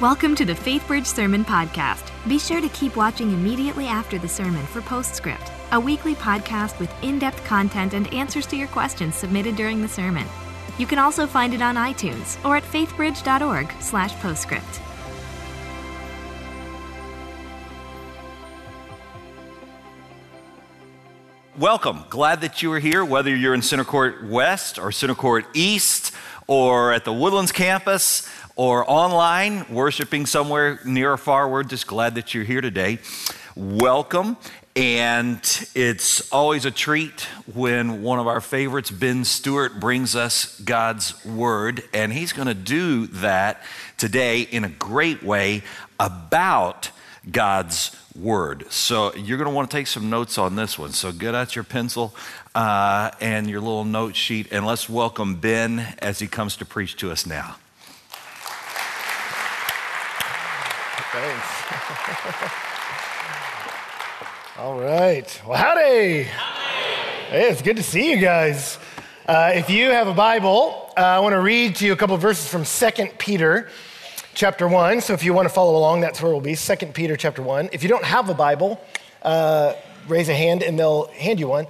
Welcome to the FaithBridge Sermon Podcast. Be sure to keep watching immediately after the sermon for Postscript, a weekly podcast with in depth content and answers to your questions submitted during the sermon. You can also find it on iTunes or at faithbridge.org/slash postscript. Welcome. Glad that you are here, whether you're in Center Court West or Center Court East or at the Woodlands campus or online, worshiping somewhere near or far. We're just glad that you're here today. Welcome. And it's always a treat when one of our favorites, Ben Stewart, brings us God's Word. And he's going to do that today in a great way about God's Word. So you're going to want to take some notes on this one. So get out your pencil uh, and your little note sheet, and let's welcome Ben as he comes to preach to us now. Thanks. All right. Well, howdy. Hey, it's good to see you guys. Uh, if you have a Bible, uh, I want to read to you a couple verses from 2 Peter chapter 1. So if you want to follow along, that's where we'll be 2 Peter chapter 1. If you don't have a Bible, uh, raise a hand and they'll hand you one.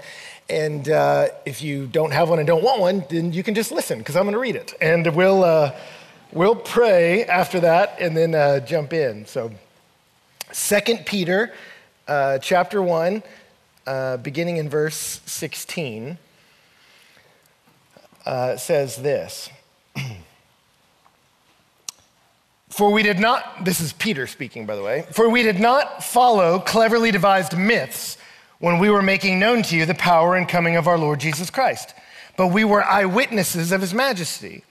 And uh, if you don't have one and don't want one, then you can just listen because I'm going to read it. And we'll, uh, we'll pray after that and then uh, jump in. So 2 Peter uh, chapter 1, uh, beginning in verse 16, says this. For we did not, this is Peter speaking, by the way, for we did not follow cleverly devised myths when we were making known to you the power and coming of our Lord Jesus Christ, but we were eyewitnesses of his majesty.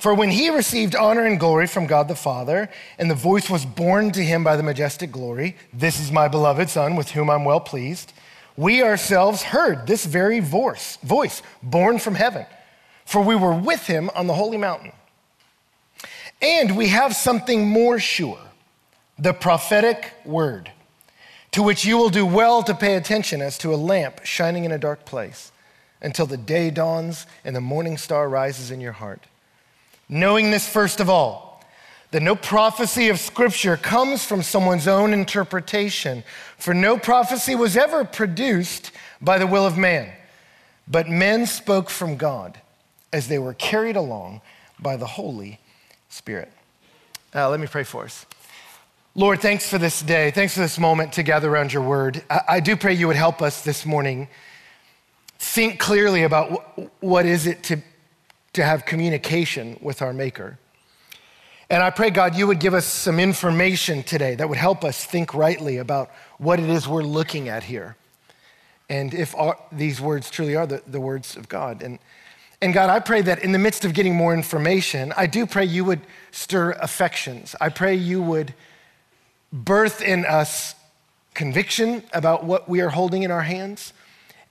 For when he received honor and glory from God the Father, and the voice was borne to him by the majestic glory, This is my beloved Son, with whom I'm well pleased, we ourselves heard this very voice, voice born from heaven, for we were with him on the holy mountain. And we have something more sure the prophetic word, to which you will do well to pay attention as to a lamp shining in a dark place until the day dawns and the morning star rises in your heart. Knowing this, first of all, that no prophecy of Scripture comes from someone's own interpretation, for no prophecy was ever produced by the will of man, but men spoke from God as they were carried along by the Holy Spirit. Uh, let me pray for us. Lord, thanks for this day. Thanks for this moment to gather around your word. I, I do pray you would help us this morning think clearly about wh- what is it to, to have communication with our Maker. And I pray, God, you would give us some information today that would help us think rightly about what it is we're looking at here. And if our, these words truly are the, the words of God. And and God, I pray that in the midst of getting more information, I do pray you would stir affections. I pray you would birth in us conviction about what we are holding in our hands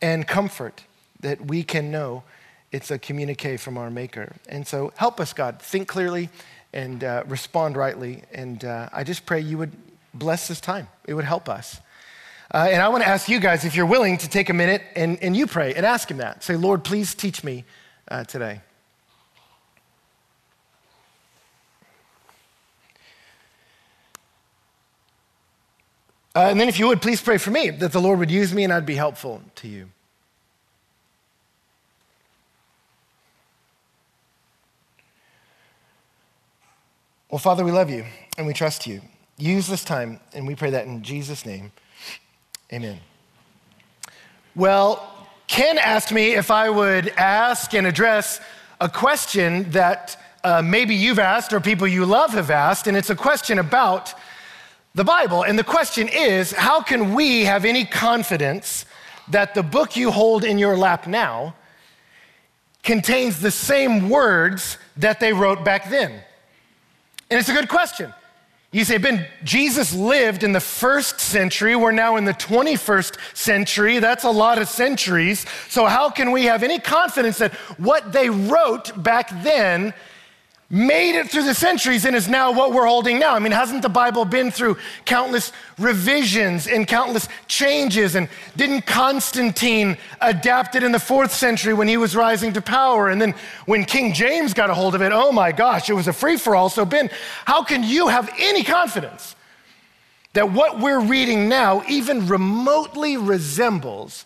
and comfort that we can know it's a communique from our Maker. And so help us, God, think clearly and uh, respond rightly. And uh, I just pray you would bless this time, it would help us. Uh, and I want to ask you guys if you're willing to take a minute and, and you pray and ask Him that. Say, Lord, please teach me uh, today. Uh, and then, if you would, please pray for me that the Lord would use me and I'd be helpful to you. Well, Father, we love you and we trust you. Use this time, and we pray that in Jesus' name. Amen. Well, Ken asked me if I would ask and address a question that uh, maybe you've asked or people you love have asked, and it's a question about the Bible. And the question is how can we have any confidence that the book you hold in your lap now contains the same words that they wrote back then? And it's a good question. You say, Ben, Jesus lived in the first century. We're now in the 21st century. That's a lot of centuries. So, how can we have any confidence that what they wrote back then made it through the centuries and is now what we're holding now. I mean, hasn't the Bible been through countless revisions and countless changes? And didn't Constantine adapt it in the fourth century when he was rising to power? And then when King James got a hold of it, oh my gosh, it was a free for all. So, Ben, how can you have any confidence that what we're reading now even remotely resembles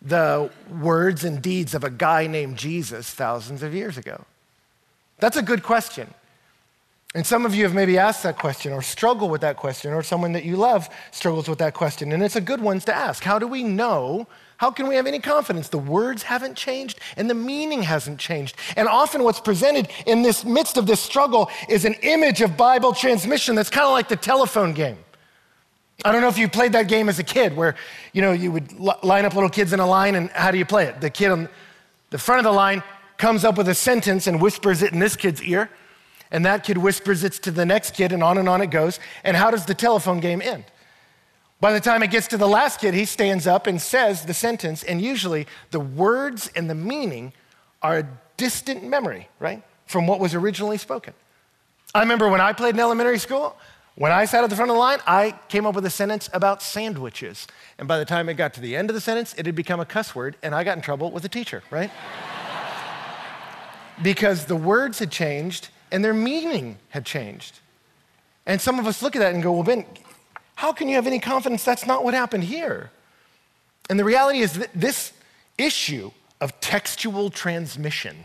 the words and deeds of a guy named Jesus thousands of years ago? That's a good question. And some of you have maybe asked that question or struggle with that question, or someone that you love struggles with that question. And it's a good one to ask. How do we know? How can we have any confidence? The words haven't changed and the meaning hasn't changed. And often what's presented in this midst of this struggle is an image of Bible transmission that's kind of like the telephone game. I don't know if you played that game as a kid where, you know, you would line up little kids in a line and how do you play it? The kid on the front of the line comes up with a sentence and whispers it in this kid's ear, and that kid whispers it to the next kid, and on and on it goes. And how does the telephone game end? By the time it gets to the last kid, he stands up and says the sentence, and usually the words and the meaning are a distant memory, right, from what was originally spoken. I remember when I played in elementary school, when I sat at the front of the line, I came up with a sentence about sandwiches. And by the time it got to the end of the sentence, it had become a cuss word, and I got in trouble with the teacher, right? Because the words had changed and their meaning had changed. And some of us look at that and go, well, Ben, how can you have any confidence that's not what happened here? And the reality is that this issue of textual transmission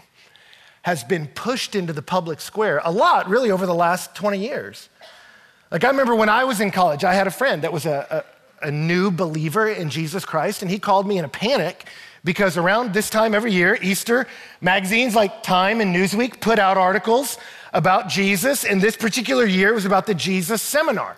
has been pushed into the public square a lot, really, over the last 20 years. Like, I remember when I was in college, I had a friend that was a, a, a new believer in Jesus Christ, and he called me in a panic because around this time every year, Easter, magazines like Time and Newsweek put out articles about Jesus. And this particular year was about the Jesus Seminar.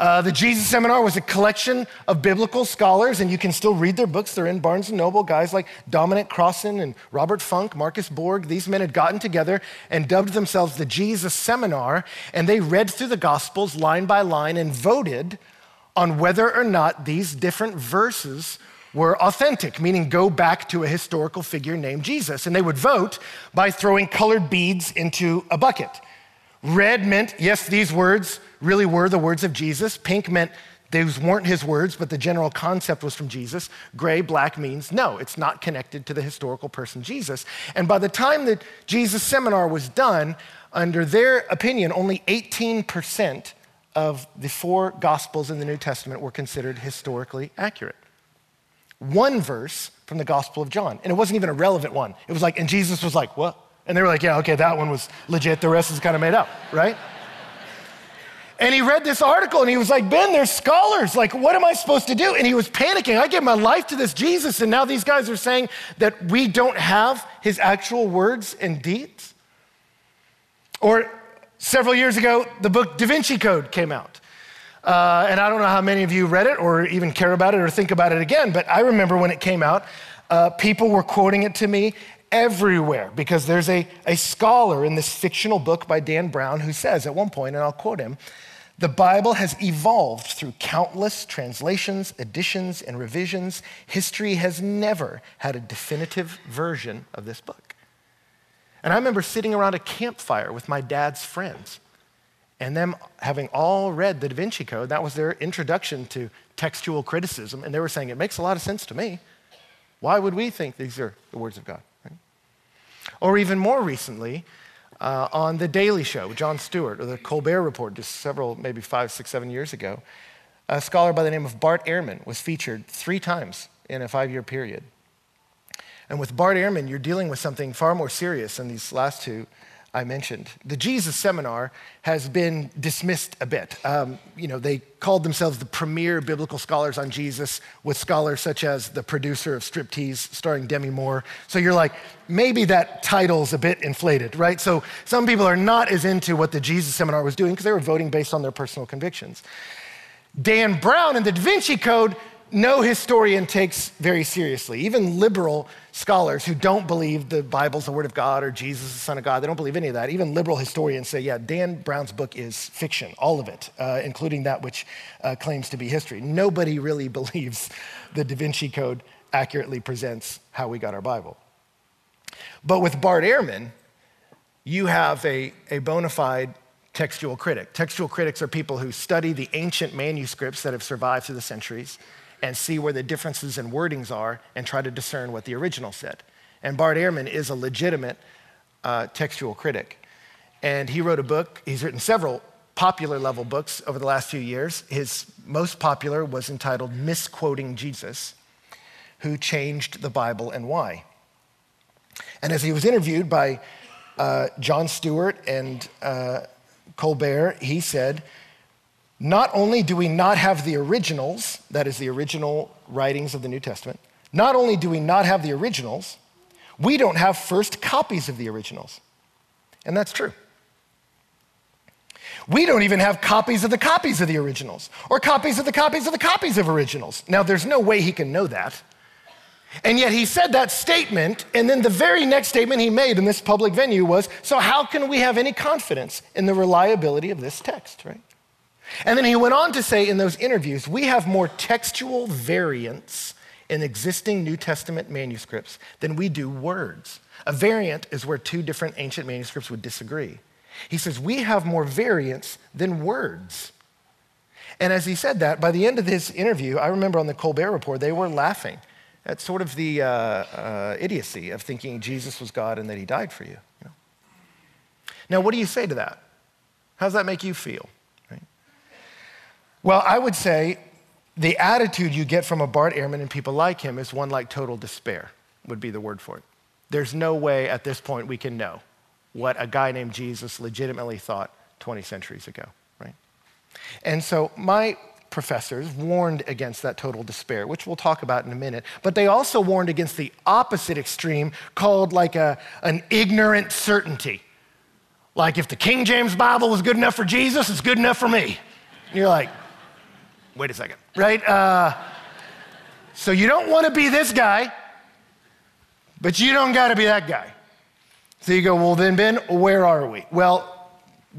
Uh, the Jesus Seminar was a collection of biblical scholars, and you can still read their books. They're in Barnes and Noble. Guys like Dominic Crossan and Robert Funk, Marcus Borg, these men had gotten together and dubbed themselves the Jesus Seminar, and they read through the Gospels line by line and voted on whether or not these different verses were authentic, meaning go back to a historical figure named Jesus. And they would vote by throwing colored beads into a bucket. Red meant, yes, these words really were the words of Jesus. Pink meant those weren't his words, but the general concept was from Jesus. Gray, black means no, it's not connected to the historical person Jesus. And by the time that Jesus' seminar was done, under their opinion, only 18% of the four gospels in the New Testament were considered historically accurate one verse from the Gospel of John. And it wasn't even a relevant one. It was like, and Jesus was like, what? And they were like, yeah, okay, that one was legit. The rest is kind of made up, right? And he read this article and he was like, Ben, there's scholars. Like, what am I supposed to do? And he was panicking. I gave my life to this Jesus, and now these guys are saying that we don't have his actual words and deeds. Or several years ago, the book Da Vinci Code came out. Uh, and I don't know how many of you read it or even care about it or think about it again, but I remember when it came out, uh, people were quoting it to me everywhere because there's a, a scholar in this fictional book by Dan Brown who says at one point, and I'll quote him, the Bible has evolved through countless translations, editions, and revisions. History has never had a definitive version of this book. And I remember sitting around a campfire with my dad's friends and them having all read the Da Vinci Code, that was their introduction to textual criticism, and they were saying, it makes a lot of sense to me. Why would we think these are the words of God? Or even more recently, uh, on The Daily Show Jon Stewart, or The Colbert Report, just several, maybe five, six, seven years ago, a scholar by the name of Bart Ehrman was featured three times in a five year period. And with Bart Ehrman, you're dealing with something far more serious than these last two I mentioned. The Jesus Seminar has been dismissed a bit. Um, you know, they called themselves the premier biblical scholars on Jesus, with scholars such as the producer of Striptease, starring Demi Moore. So you're like, maybe that title's a bit inflated, right? So some people are not as into what the Jesus Seminar was doing because they were voting based on their personal convictions. Dan Brown in the Da Vinci Code no historian takes very seriously. Even liberal scholars who don't believe the Bible's the Word of God or Jesus is the Son of God, they don't believe any of that. Even liberal historians say, yeah, Dan Brown's book is fiction, all of it, uh, including that which uh, claims to be history. Nobody really believes the Da Vinci Code accurately presents how we got our Bible. But with Bart Ehrman, you have a, a bona fide textual critic. Textual critics are people who study the ancient manuscripts that have survived through the centuries and see where the differences in wordings are and try to discern what the original said. And Bart Ehrman is a legitimate uh, textual critic. And he wrote a book, he's written several popular level books over the last few years. His most popular was entitled Misquoting Jesus Who Changed the Bible and Why. And as he was interviewed by uh, Jon Stewart and uh, Colbert, he said, Not only do we not have the originals, that is, the original writings of the New Testament, not only do we not have the originals, we don't have first copies of the originals. And that's true. We don't even have copies of the copies of the originals, or copies of the copies of the copies of originals. Now, there's no way he can know that. And yet he said that statement, and then the very next statement he made in this public venue was So, how can we have any confidence in the reliability of this text, right? And then he went on to say in those interviews, we have more textual variants in existing New Testament manuscripts than we do words. A variant is where two different ancient manuscripts would disagree. He says, We have more variants than words. And as he said that, by the end of this interview, I remember on the Colbert Report, they were laughing that's sort of the uh, uh, idiocy of thinking Jesus was God and that he died for you, you know? Now, what do you say to that? How does that make you feel? Well, I would say the attitude you get from a Bart Ehrman and people like him is one like total despair, would be the word for it. There's no way at this point we can know what a guy named Jesus legitimately thought 20 centuries ago, right? And so my professors warned against that total despair, which we'll talk about in a minute. But they also warned against the opposite extreme called like a, an ignorant certainty. Like if the King James Bible was good enough for Jesus, it's good enough for me. And you're like, wait a second, right? Uh, so you don't want to be this guy, but you don't got to be that guy. So you go, well, then, Ben, where are we? Well,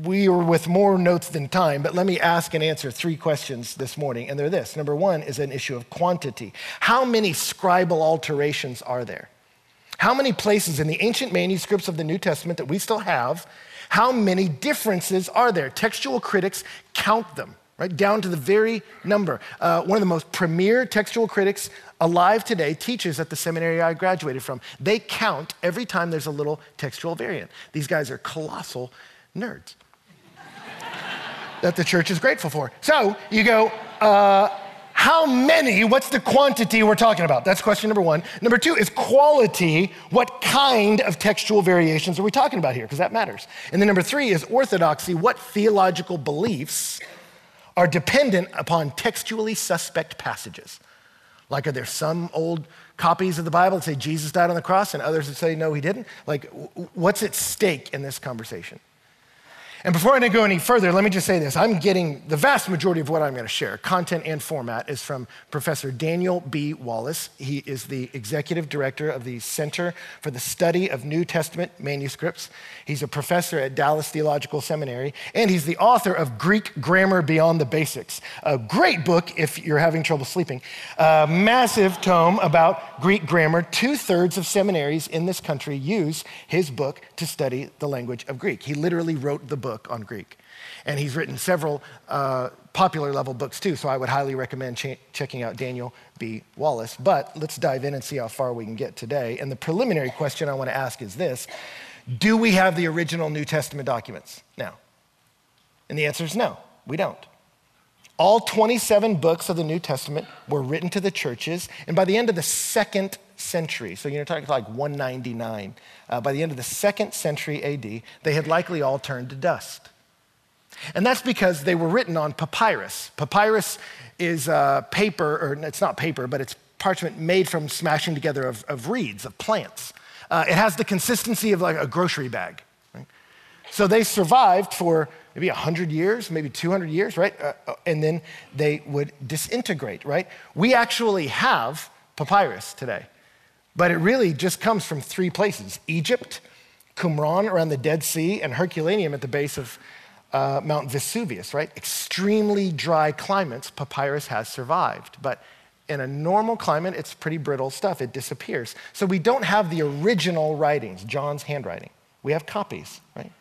we are with more notes than time, but let me ask and answer three questions this morning, and they're this. Number one is an issue of quantity. How many scribal alterations are there? How many places in the ancient manuscripts of the New Testament that we still have, how many differences are there? Textual critics count them, right, down to the very number. Uh, one of the most premier textual critics alive today teaches at the seminary I graduated from. They count every time there's a little textual variant. These guys are colossal nerds that the church is grateful for. So you go, uh, how many, what's the quantity we're talking about? That's question number one. Number two is quality. What kind of textual variations are we talking about here? Because that matters. And then number three is orthodoxy. What theological beliefs are dependent upon textually suspect passages? Like, are there some old copies of the Bible that say Jesus died on the cross and others that say no, he didn't? Like, what's at stake in this conversation? And before I go any further, let me just say this. I'm getting the vast majority of what I'm going to share, content and format, is from Professor Daniel B. Wallace. He is the executive director of the Center for the Study of New Testament Manuscripts. He's a professor at Dallas Theological Seminary, and he's the author of Greek Grammar Beyond the Basics, a great book if you're having trouble sleeping. A massive tome about Greek grammar. Two thirds of seminaries in this country use his book to study the language of Greek. He literally wrote the book book on Greek. And he's written several uh, popular level books too, so I would highly recommend ch- checking out Daniel B. Wallace. But let's dive in and see how far we can get today. And the preliminary question I want to ask is this Do we have the original New Testament documents now? And the answer is no, we don't. All 27 books of the New Testament were written to the churches, and by the end of the second century, so you're talking like 199, uh, by the end of the second century AD, they had likely all turned to dust. And that's because they were written on papyrus. Papyrus is uh, paper, or it's not paper, but it's parchment made from smashing together of, of reeds, of plants. Uh, it has the consistency of like a grocery bag. So they survived for maybe 100 years, maybe 200 years, right? Uh, uh, and then they would disintegrate, right? We actually have papyrus today. But it really just comes from three places Egypt, Qumran around the Dead Sea, and Herculaneum at the base of uh, Mount Vesuvius, right? Extremely dry climates, papyrus has survived. But in a normal climate, it's pretty brittle stuff. It disappears. So we don't have the original writings, John's handwriting. We have copies, right?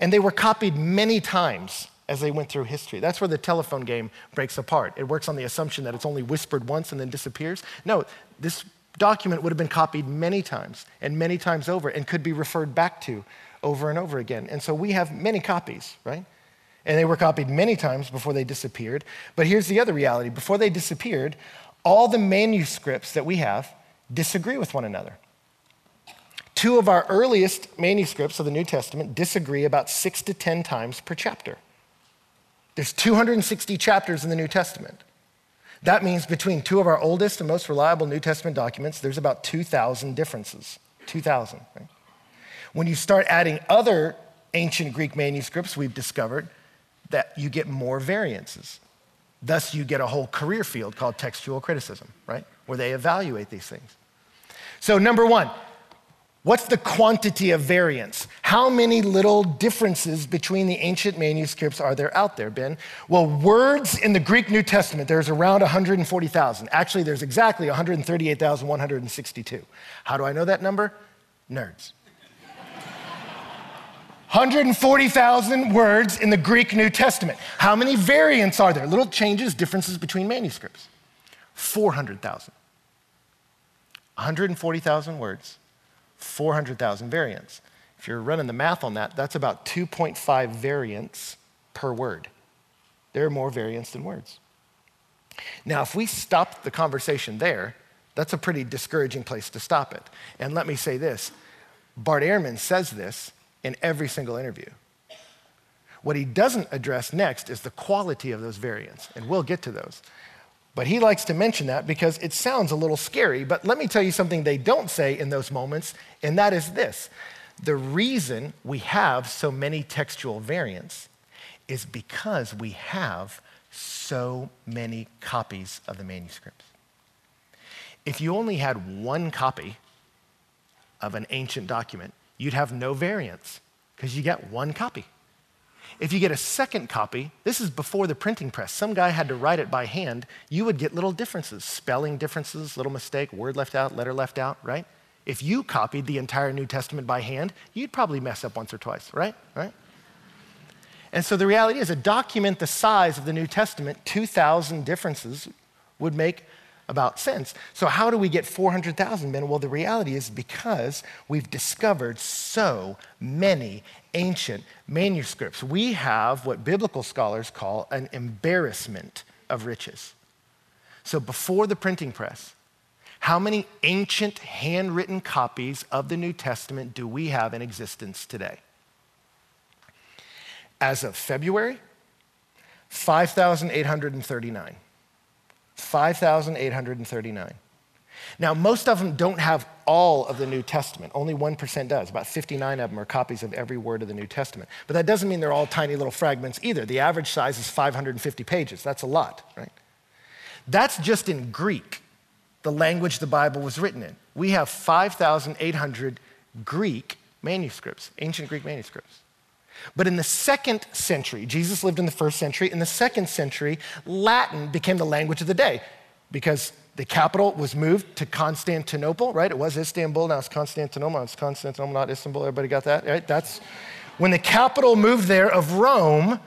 And they were copied many times as they went through history. That's where the telephone game breaks apart. It works on the assumption that it's only whispered once and then disappears. No, this document would have been copied many times and many times over and could be referred back to over and over again. And so we have many copies, right? And they were copied many times before they disappeared. But here's the other reality before they disappeared, all the manuscripts that we have disagree with one another. Two of our earliest manuscripts of the New Testament disagree about six to 10 times per chapter. There's 260 chapters in the New Testament. That means between two of our oldest and most reliable New Testament documents, there's about 2,000 differences. 2,000, right? When you start adding other ancient Greek manuscripts, we've discovered that you get more variances. Thus, you get a whole career field called textual criticism, right? Where they evaluate these things. So, number one, What's the quantity of variance? How many little differences between the ancient manuscripts are there out there, Ben? Well, words in the Greek New Testament, there's around 140,000. Actually, there's exactly 138,162. How do I know that number? Nerds. 140,000 words in the Greek New Testament. How many variants are there? Little changes, differences between manuscripts. 400,000. 140,000 words 400,000 variants. If you're running the math on that, that's about 2.5 variants per word. There are more variants than words. Now, if we stop the conversation there, that's a pretty discouraging place to stop it. And let me say this Bart Ehrman says this in every single interview. What he doesn't address next is the quality of those variants, and we'll get to those. But he likes to mention that because it sounds a little scary. But let me tell you something they don't say in those moments, and that is this the reason we have so many textual variants is because we have so many copies of the manuscripts. If you only had one copy of an ancient document, you'd have no variants because you get one copy. If you get a second copy, this is before the printing press. Some guy had to write it by hand. You would get little differences, spelling differences, little mistake, word left out, letter left out, right? If you copied the entire New Testament by hand, you'd probably mess up once or twice, right? Right? And so the reality is, a document the size of the New Testament, 2,000 differences would make about sense. So, how do we get 400,000 men? Well, the reality is because we've discovered so many ancient manuscripts. We have what biblical scholars call an embarrassment of riches. So, before the printing press, how many ancient handwritten copies of the New Testament do we have in existence today? As of February, 5,839. 5,839. Now, most of them don't have all of the New Testament. Only 1% does. About 59 of them are copies of every word of the New Testament. But that doesn't mean they're all tiny little fragments either. The average size is 550 pages. That's a lot, right? That's just in Greek, the language the Bible was written in. We have 5,800 Greek manuscripts, ancient Greek manuscripts. But in the second century, Jesus lived in the first century. In the second century, Latin became the language of the day because the capital was moved to Constantinople, right? It was Istanbul, now it's Constantinople. It's Constantinople, not Istanbul. Everybody got that, right? That's when the capital moved there of Rome.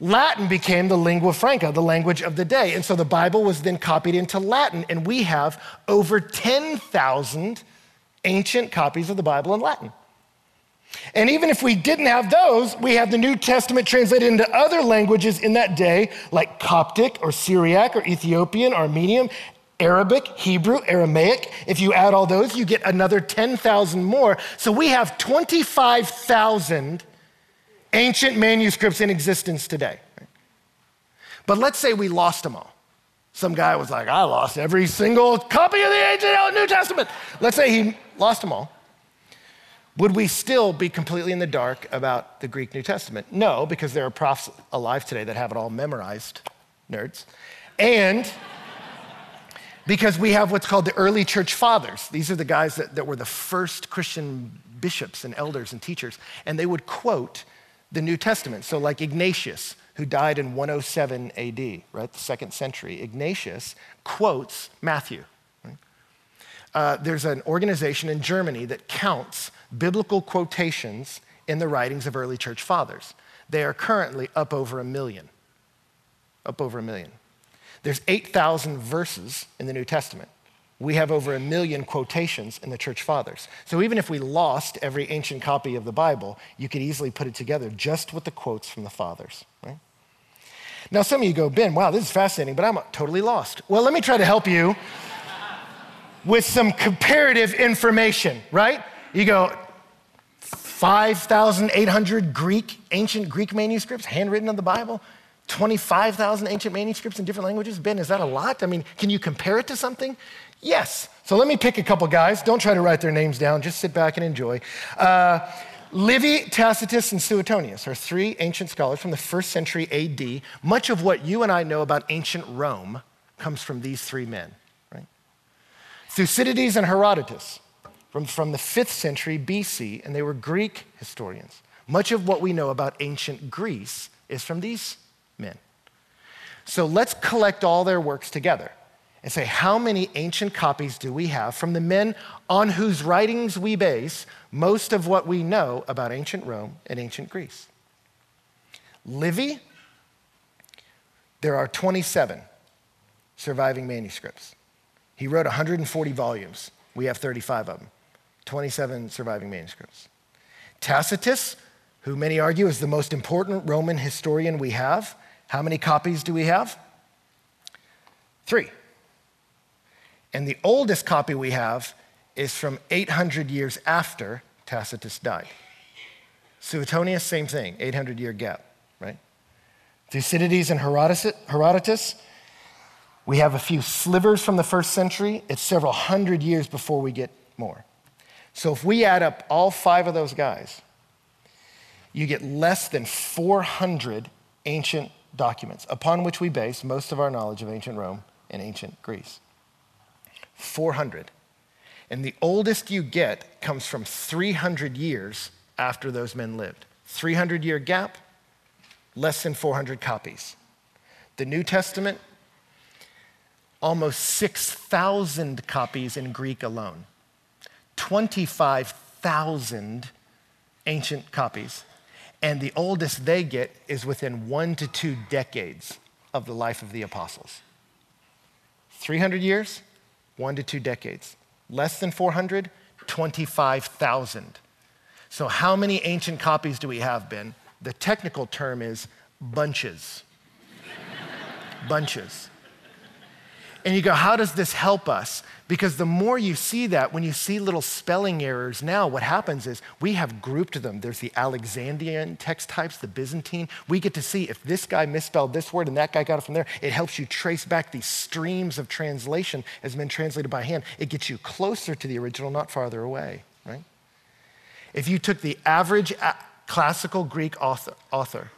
Latin became the lingua franca, the language of the day. And so the Bible was then copied into Latin, and we have over 10,000 ancient copies of the Bible in Latin. And even if we didn't have those, we have the New Testament translated into other languages in that day, like Coptic or Syriac or Ethiopian, Armenian, Arabic, Hebrew, Aramaic. If you add all those, you get another 10,000 more. So we have 25,000 ancient manuscripts in existence today. But let's say we lost them all. Some guy was like, I lost every single copy of the ancient New Testament. Let's say he lost them all. Would we still be completely in the dark about the Greek New Testament? No, because there are prophets alive today that have it all memorized, nerds. And because we have what's called the early church fathers. These are the guys that, that were the first Christian bishops and elders and teachers, and they would quote the New Testament. So, like Ignatius, who died in 107 AD, right, the second century, Ignatius quotes Matthew. uh, there's an organization in Germany that counts biblical quotations in the writings of early church fathers. They are currently up over a million. Up over a million. There's 8,000 verses in the New Testament. We have over a million quotations in the church fathers. So even if we lost every ancient copy of the Bible, you could easily put it together just with the quotes from the fathers, right? Now, some of you go, Ben, wow, this is fascinating, but I'm totally lost. Well, let me try to help you with some comparative information, right? You go, 5,800 Greek, ancient Greek manuscripts handwritten in the Bible, 25,000 ancient manuscripts in different languages. Ben, is that a lot? I mean, can you compare it to something? Yes. So let me pick a couple guys. Don't try to write their names down, just sit back and enjoy. Uh, Livy, Tacitus, and Suetonius are three ancient scholars from the first century AD. Much of what you and I know about ancient Rome comes from these three men. Right? Thucydides and Herodotus from, from the 5th century BC, and they were Greek historians. Much of what we know about ancient Greece is from these. So let's collect all their works together and say, how many ancient copies do we have from the men on whose writings we base most of what we know about ancient Rome and ancient Greece? Livy, there are 27 surviving manuscripts. He wrote 140 volumes. We have 35 of them. 27 surviving manuscripts. Tacitus, who many argue is the most important Roman historian we have, how many copies do we have? Three. And the oldest copy we have is from 800 years after Tacitus died. Suetonius, same thing, 800 year gap, right? Thucydides and Herodotus, we have a few slivers from the first century. It's several hundred years before we get more. So if we add up all five of those guys, you get less than 400 ancient documents upon which we base most of our knowledge of ancient Rome and ancient Greece. 400. And the oldest you get comes from 300 years after those men lived. 300 year gap, less than 400 copies. The New Testament, almost 6,000 copies in Greek alone. 25,000 ancient copies. And the oldest they get is within one to two decades of the life of the apostles. 300 years, one to two decades. Less than 400, 25,000. So, how many ancient copies do we have, Ben? The technical term is bunches. bunches. And you go, how does this help us? Because the more you see that, when you see little spelling errors now, what happens is we have grouped them. There's the Alexandrian text types, the Byzantine. We get to see if this guy misspelled this word and that guy got it from there. It helps you trace back these streams of translation as been translated by hand. It gets you closer to the original, not farther away, right? If you took the average uh, classical Greek author, author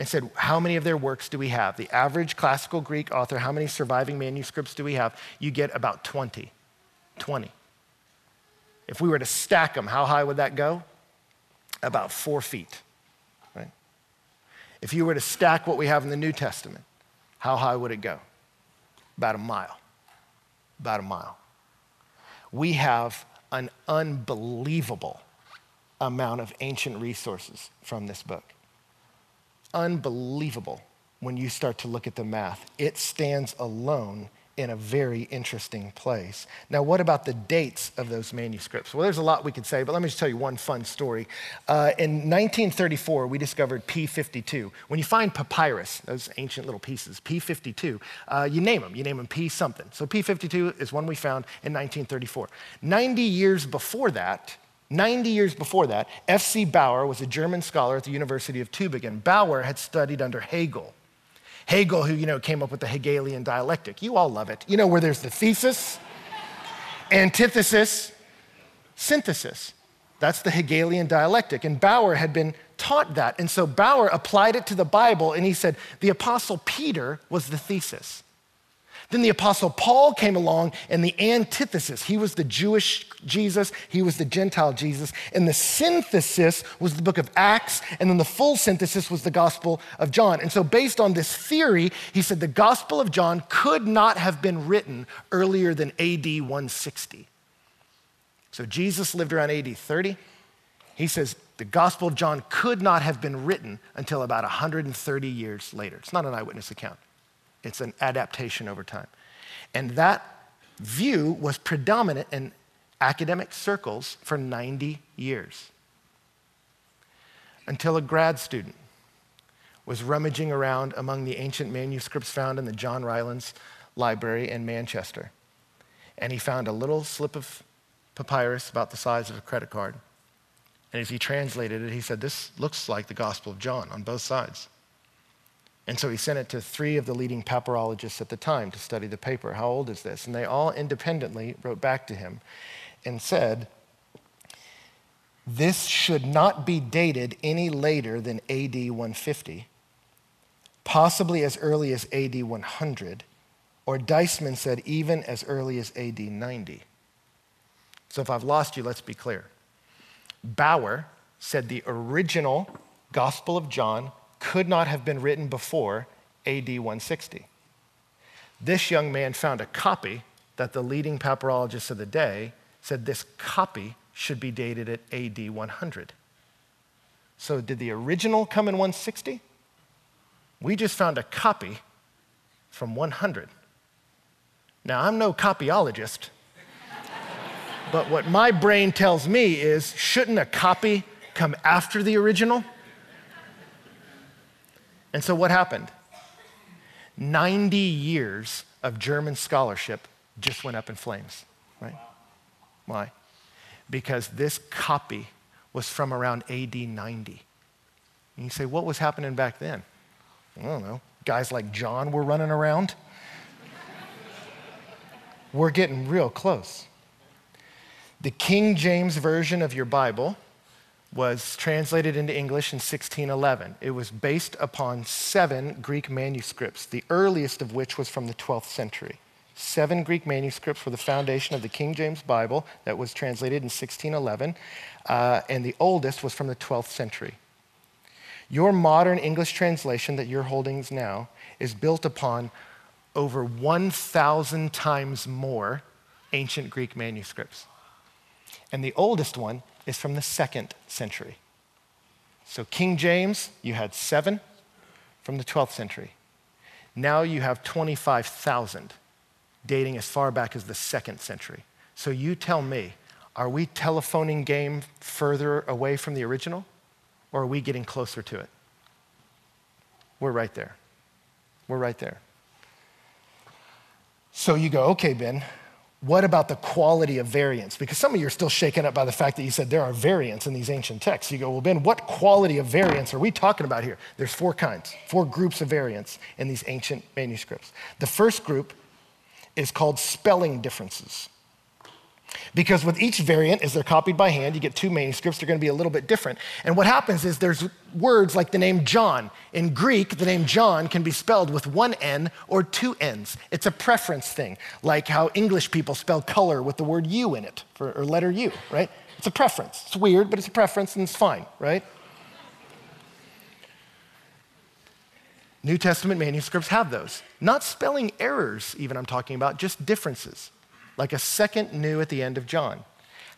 and said, How many of their works do we have? The average classical Greek author, how many surviving manuscripts do we have? You get about 20. 20. If we were to stack them, how high would that go? About four feet, right? If you were to stack what we have in the New Testament, how high would it go? About a mile. About a mile. We have an unbelievable amount of ancient resources from this book unbelievable when you start to look at the math. It stands alone in a very interesting place. Now, what about the dates of those manuscripts? Well, there's a lot we could say, but let me just tell you one fun story. Uh, in 1934, we discovered P52. When you find papyrus, those ancient little pieces, P52, uh, you name them. You name them P something. So P52 is one we found in 1934. 90 years before that, 90 years before that, F.C. Baur was a German scholar at the University of Tübingen. Baur had studied under Hegel. Hegel, who, you know, came up with the Hegelian dialectic. You all love it. You know, where there's the thesis, antithesis, synthesis. That's the Hegelian dialectic. And Baur had been taught that. And so Baur applied it to the Bible and he said the Apostle Peter was the thesis. Then the Apostle Paul came along and the antithesis. He was the Jewish Jesus, he was the Gentile Jesus. And the synthesis was the book of Acts, and then the full synthesis was the Gospel of John. And so, based on this theory, he said the Gospel of John could not have been written earlier than AD 160. So Jesus lived around AD 30. He says the Gospel of John could not have been written until about 130 years later. It's not an eyewitness account, it's an adaptation over time. And that view was predominant in academic circles for 90 years until a grad student was rummaging around among the ancient manuscripts found in the John Rylands Library in Manchester. And he found a little slip of papyrus about the size of a credit card. And as he translated it, he said, This looks like the Gospel of John on both sides. And so he sent it to three of the leading papyrologists at the time to study the paper. How old is this? And they all independently wrote back to him and said, This should not be dated any later than AD 150, possibly as early as AD 100, or Deissmann said even as early as AD 90. So if I've lost you, let's be clear. Baur said the original Gospel of John could not have been written before AD 160. This young man found a copy that the leading papyrologists of the day said this copy should be dated at AD 100. So, did the original come in 160? We just found a copy from 100. Now, I'm no copyologist, but what my brain tells me is shouldn't a copy come after the original? And so, what happened? 90 years of German scholarship just went up in flames, right? Why? Because this copy was from around AD 90. And you say, what was happening back then? I don't know. Guys like John were running around. we're getting real close. The King James Version of your Bible was translated into English in 1611. It was based upon seven Greek manuscripts, the earliest of which was from the 12th century. Seven Greek manuscripts were the foundation of the King James Bible that was translated in 1611, uh, and the oldest was from the 12th century. Your modern English translation that you're holding now is built upon over 1,000 times more ancient Greek manuscripts. And the oldest one is from the second century. So, King James, you had seven from the 12th century. Now you have 25,000 dating as far back as the second century. So, you tell me, are we telephoning game further away from the original, or are we getting closer to it? We're right there. We're right there. So you go, okay, Ben, what about the quality of variants? Because some of you are still shaken up by the fact that you said there are variants in these ancient texts. You go, well, Ben, what quality of variants are we talking about here? There's four kinds, four groups of variants in these ancient manuscripts. The first group is called spelling differences. Because with each variant, as they're copied by hand, you get two manuscripts, they're going to be a little bit different. And what happens is there's words like the name John. In Greek, the name John can be spelled with one N or two N's. It's a preference thing, like how English people spell color with the word U in it, for, or letter U, right? It's a preference. It's weird, but it's a preference and it's fine, right? New Testament manuscripts have those. Not spelling errors, even I'm talking about, just differences like a second nu at the end of John.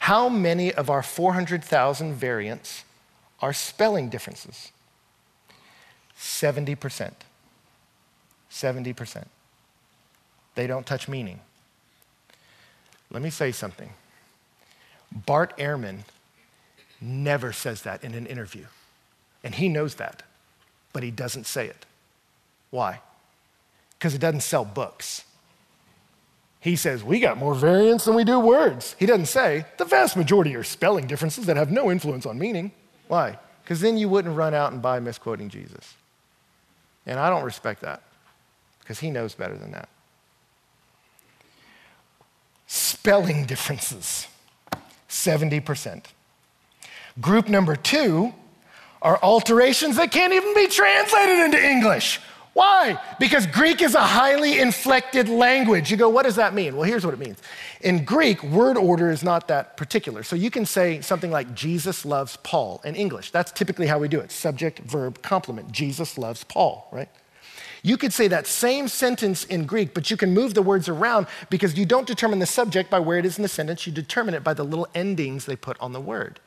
How many of our 400,000 variants are spelling differences? 70%. 70%. They don't touch meaning. Let me say something. Bart Ehrman never says that in an interview. And he knows that, but he doesn't say it. Why? Because it doesn't sell books. He says, We got more variants than we do words. He doesn't say, The vast majority are spelling differences that have no influence on meaning. Why? Because then you wouldn't run out and buy misquoting Jesus. And I don't respect that because he knows better than that. Spelling differences, 70%. Group number two are alterations that can't even be translated into English. Why? Because Greek is a highly inflected language. You go, what does that mean? Well, here's what it means. In Greek, word order is not that particular. So you can say something like, Jesus loves Paul in English. That's typically how we do it subject, verb, complement. Jesus loves Paul, right? You could say that same sentence in Greek, but you can move the words around because you don't determine the subject by where it is in the sentence, you determine it by the little endings they put on the word.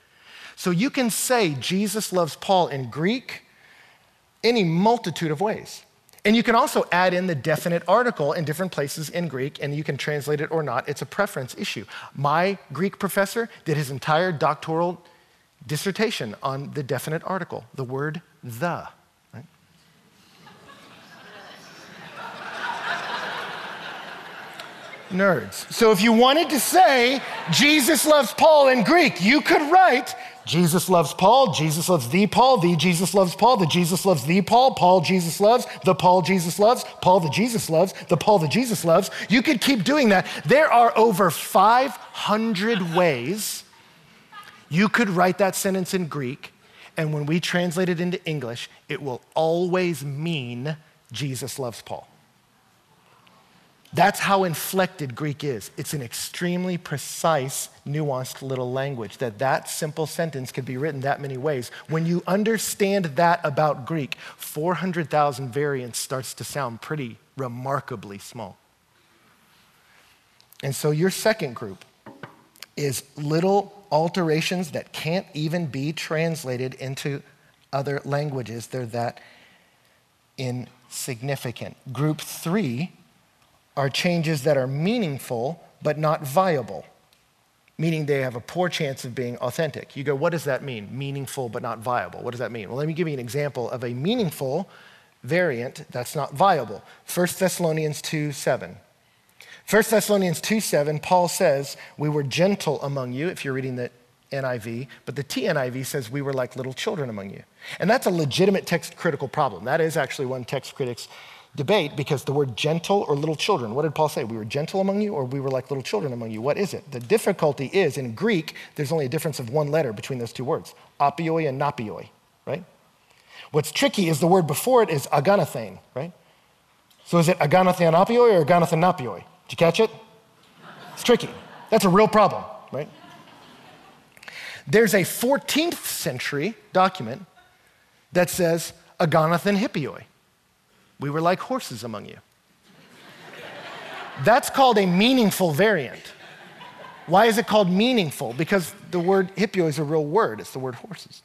So you can say Jesus loves Paul in Greek any multitude of ways. And you can also add in the definite article in different places in Greek, and you can translate it or not. It's a preference issue. My Greek professor did his entire doctoral dissertation on the definite article, the word the. Right? Nerds. So if you wanted to say Jesus loves Paul in Greek, you could write Jesus loves Paul, Jesus loves the Paul, the Jesus loves Paul, the Jesus loves the Paul, Paul Jesus loves, the Paul Jesus loves, Paul the Jesus loves, the Paul the Jesus loves. You could keep doing that. There are over 500 ways you could write that sentence in Greek, and when we translate it into English, it will always mean Jesus loves Paul. That's how inflected Greek is. It's an extremely precise, nuanced little language that that simple sentence could be written that many ways. When you understand that about Greek, 400,000 variants starts to sound pretty remarkably small. And so your second group is little alterations that can't even be translated into other languages. They're that insignificant. Group 3 are changes that are meaningful but not viable, meaning they have a poor chance of being authentic. You go, what does that mean? Meaningful but not viable. What does that mean? Well, let me give you an example of a meaningful variant that's not viable. 1 Thessalonians 2 7. 1 Thessalonians 2 7, Paul says, We were gentle among you, if you're reading the NIV, but the TNIV says we were like little children among you. And that's a legitimate text critical problem. That is actually one text critics debate because the word gentle or little children, what did Paul say? We were gentle among you or we were like little children among you? What is it? The difficulty is in Greek, there's only a difference of one letter between those two words, apioi and napioi, right? What's tricky is the word before it is aganathane, right? So is it aganathan apioi or aganathan napioi? Did you catch it? It's tricky. That's a real problem, right? There's a 14th century document that says aganathan hippioi. We were like horses among you. That's called a meaningful variant. Why is it called meaningful? Because the word hippio is a real word, it's the word horses.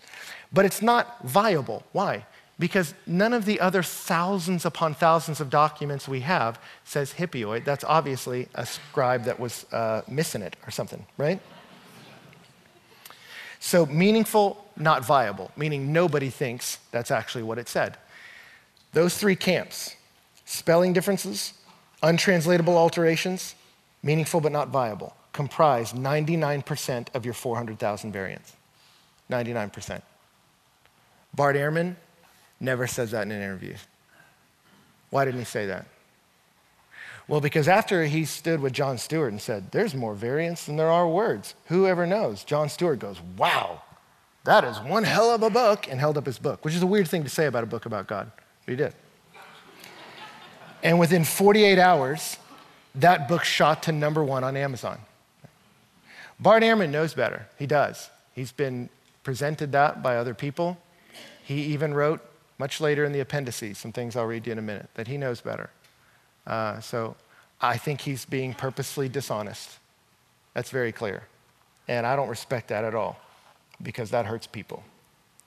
But it's not viable. Why? Because none of the other thousands upon thousands of documents we have says hippioid. That's obviously a scribe that was uh, missing it or something, right? So, meaningful, not viable, meaning nobody thinks that's actually what it said. Those three camps spelling differences, untranslatable alterations, meaningful but not viable comprise 99% of your 400,000 variants. 99%. Bart Ehrman never says that in an interview. Why didn't he say that? Well, because after he stood with Jon Stewart and said, There's more variants than there are words, whoever knows? Jon Stewart goes, Wow, that is one hell of a book, and held up his book, which is a weird thing to say about a book about God. But he did. And within 48 hours, that book shot to number one on Amazon. Bart Ehrman knows better. He does. He's been presented that by other people. He even wrote, much later in the appendices, some things I'll read you in a minute, that he knows better. Uh, so I think he's being purposely dishonest. That's very clear. And I don't respect that at all because that hurts people.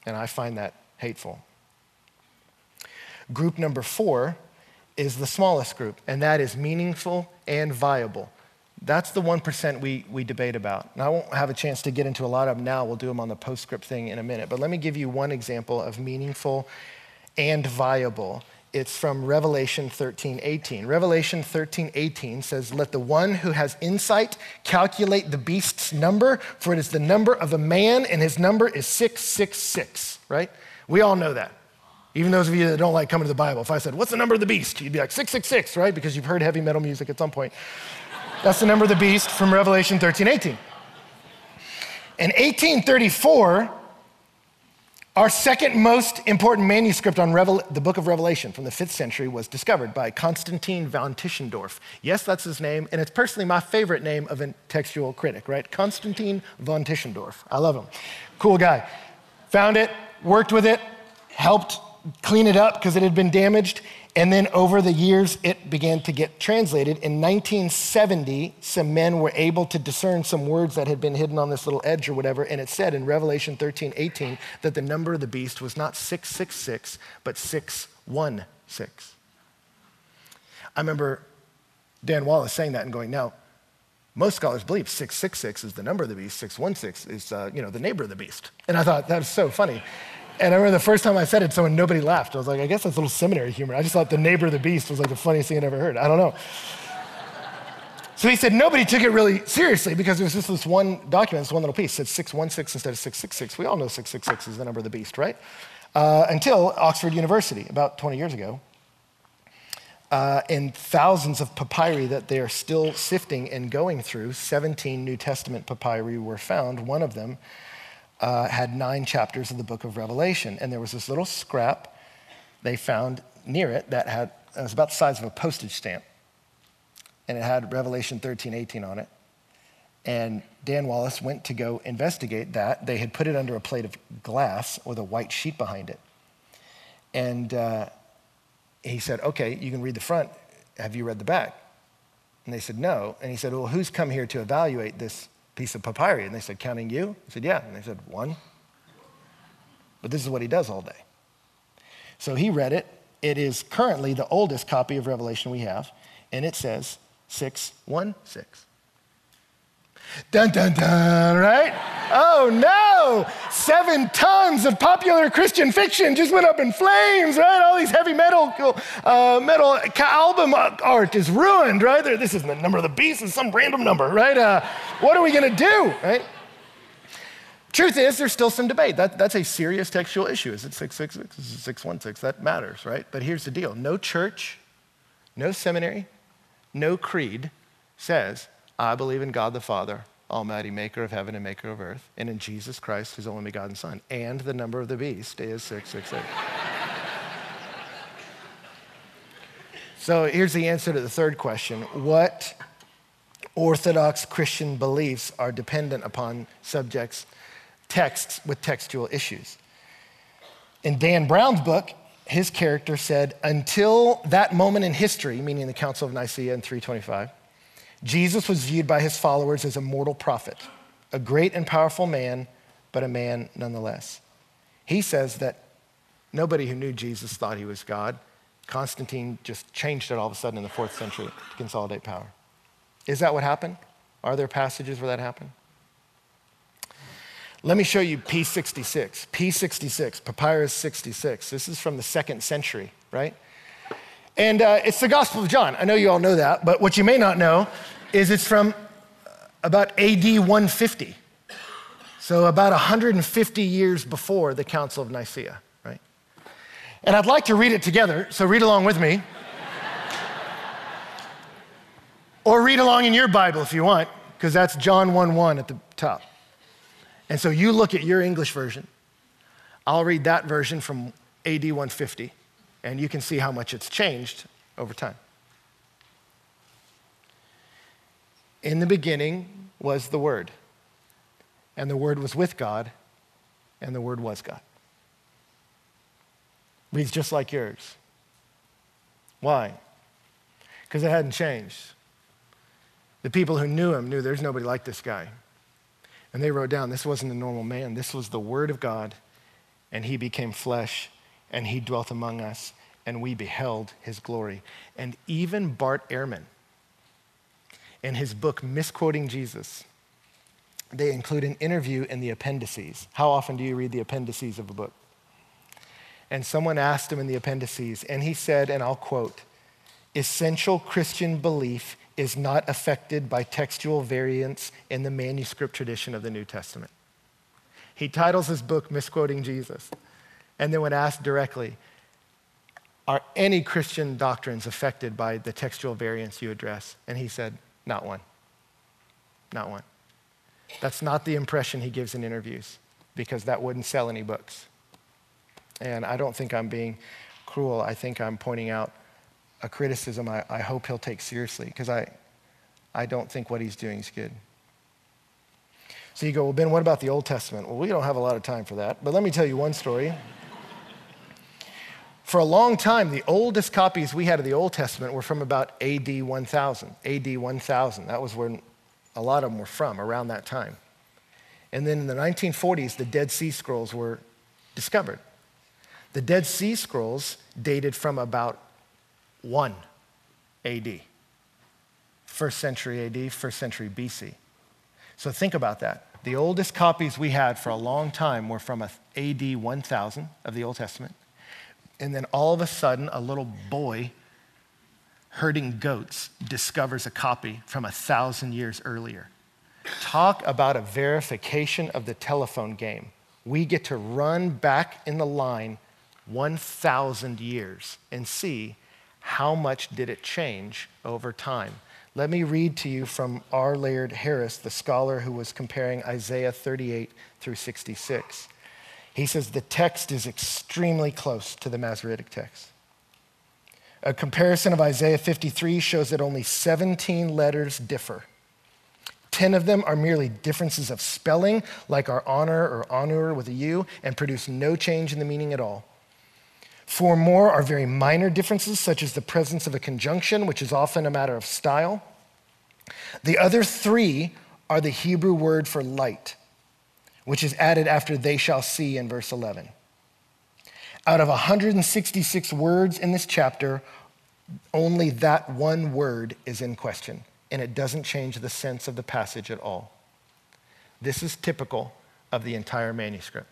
And I find that hateful. Group number four is the smallest group, and that is meaningful and viable. That's the 1% we, we debate about. And I won't have a chance to get into a lot of them now. We'll do them on the postscript thing in a minute. But let me give you one example of meaningful and viable. It's from Revelation 13, 18. Revelation 13, 18 says, Let the one who has insight calculate the beast's number, for it is the number of a man, and his number is 666, right? We all know that. Even those of you that don't like coming to the Bible, if I said, What's the number of the beast? You'd be like, 666, right? Because you've heard heavy metal music at some point. That's the number of the beast from Revelation 13, 18. In 1834, our second most important manuscript on Revel- the book of Revelation from the fifth century was discovered by Constantine von Tischendorf. Yes, that's his name, and it's personally my favorite name of a textual critic, right? Constantine von Tischendorf. I love him. Cool guy. Found it, worked with it, helped clean it up because it had been damaged, And then over the years, it began to get translated. In 1970, some men were able to discern some words that had been hidden on this little edge or whatever. And it said in Revelation 13, 18, that the number of the beast was not 666, but 616. I remember Dan Wallace saying that and going, now, most scholars believe 666 is the number of the beast, 616 is, uh, you know, the neighbor of the beast. And I thought, that was so funny. And I remember the first time I said it, someone, nobody laughed. I was like, I guess that's a little seminary humor. I just thought the neighbor of the beast was like the funniest thing I'd ever heard. I don't know. So he said nobody took it really seriously because there was just this one document, this one little piece, said 616 instead of 666. We all know 666 is the number of the beast, right? Uh, until Oxford University, about 20 years ago, uh, and thousands of papyri that they are still sifting and going through. 17 New Testament papyri were found. One of them uh, had nine chapters of the book of Revelation. And there was this little scrap they found near it that had, it was about the size of a postage stamp. And it had Revelation 13, 18 on it. And Dan Wallace went to go investigate that. They had put it under a plate of glass with a white sheet behind it. And uh, he said, Okay, you can read the front. Have you read the back? And they said, No. And he said, Well, who's come here to evaluate this piece of papyri? And they said, Counting you? He said, Yeah. And they said, One. But this is what he does all day. So he read it. It is currently the oldest copy of Revelation we have, and it says 616. Dun dun dun, right? Oh no! Seven tons of popular Christian fiction just went up in flames, right? All these heavy metal uh, metal album art is ruined, right? This isn't the number of the beast, it's some random number, right? Uh, what are we gonna do, right? Truth is, there's still some debate. That, that's a serious textual issue. Is it 666? Is it 616? That matters, right? But here's the deal no church, no seminary, no creed says I believe in God the Father, Almighty, maker of heaven and maker of earth, and in Jesus Christ, his only begotten Son. And the number of the beast is 666. so here's the answer to the third question What Orthodox Christian beliefs are dependent upon subjects, texts with textual issues? In Dan Brown's book, his character said, until that moment in history, meaning the Council of Nicaea in 325, Jesus was viewed by his followers as a mortal prophet, a great and powerful man, but a man nonetheless. He says that nobody who knew Jesus thought he was God. Constantine just changed it all of a sudden in the fourth century to consolidate power. Is that what happened? Are there passages where that happened? Let me show you P66. P66, Papyrus 66. This is from the second century, right? And uh, it's the Gospel of John. I know you all know that, but what you may not know is it's from uh, about AD 150. So about 150 years before the Council of Nicaea, right? And I'd like to read it together, so read along with me. or read along in your Bible if you want, because that's John 1 1 at the top. And so you look at your English version. I'll read that version from AD 150 and you can see how much it's changed over time. In the beginning was the Word, and the Word was with God, and the Word was God. Reads just like yours. Why? Because it hadn't changed. The people who knew him knew there's nobody like this guy. And they wrote down this wasn't a normal man, this was the Word of God, and he became flesh and he dwelt among us, and we beheld his glory. And even Bart Ehrman, in his book Misquoting Jesus, they include an interview in the appendices. How often do you read the appendices of a book? And someone asked him in the appendices, and he said, and I'll quote, essential Christian belief is not affected by textual variants in the manuscript tradition of the New Testament. He titles his book Misquoting Jesus. And then, when asked directly, are any Christian doctrines affected by the textual variants you address? And he said, not one. Not one. That's not the impression he gives in interviews because that wouldn't sell any books. And I don't think I'm being cruel. I think I'm pointing out a criticism I, I hope he'll take seriously because I, I don't think what he's doing is good. So you go, well, Ben, what about the Old Testament? Well, we don't have a lot of time for that, but let me tell you one story. For a long time, the oldest copies we had of the Old Testament were from about AD 1000. AD 1000. That was where a lot of them were from, around that time. And then in the 1940s, the Dead Sea Scrolls were discovered. The Dead Sea Scrolls dated from about 1 AD. First century AD, first century BC. So think about that. The oldest copies we had for a long time were from AD 1000 of the Old Testament. And then all of a sudden, a little boy herding goats discovers a copy from a thousand years earlier. Talk about a verification of the telephone game. We get to run back in the line 1,000 years and see how much did it change over time. Let me read to you from R. Laird Harris, the scholar who was comparing Isaiah 38 through 66. He says the text is extremely close to the Masoretic text. A comparison of Isaiah 53 shows that only 17 letters differ. 10 of them are merely differences of spelling, like our honor or honor with a U, and produce no change in the meaning at all. Four more are very minor differences, such as the presence of a conjunction, which is often a matter of style. The other three are the Hebrew word for light, which is added after they shall see in verse 11. Out of 166 words in this chapter, only that one word is in question, and it doesn't change the sense of the passage at all. This is typical of the entire manuscript.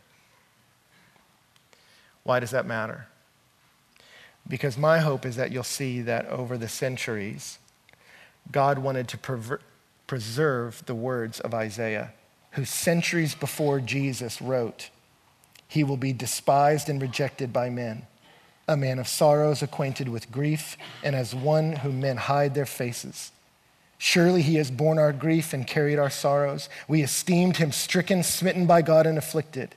Why does that matter? Because my hope is that you'll see that over the centuries, God wanted to preserve the words of Isaiah, who centuries before Jesus wrote, he will be despised and rejected by men, a man of sorrows, acquainted with grief, and as one whom men hide their faces. Surely he has borne our grief and carried our sorrows. We esteemed him stricken, smitten by God, and afflicted.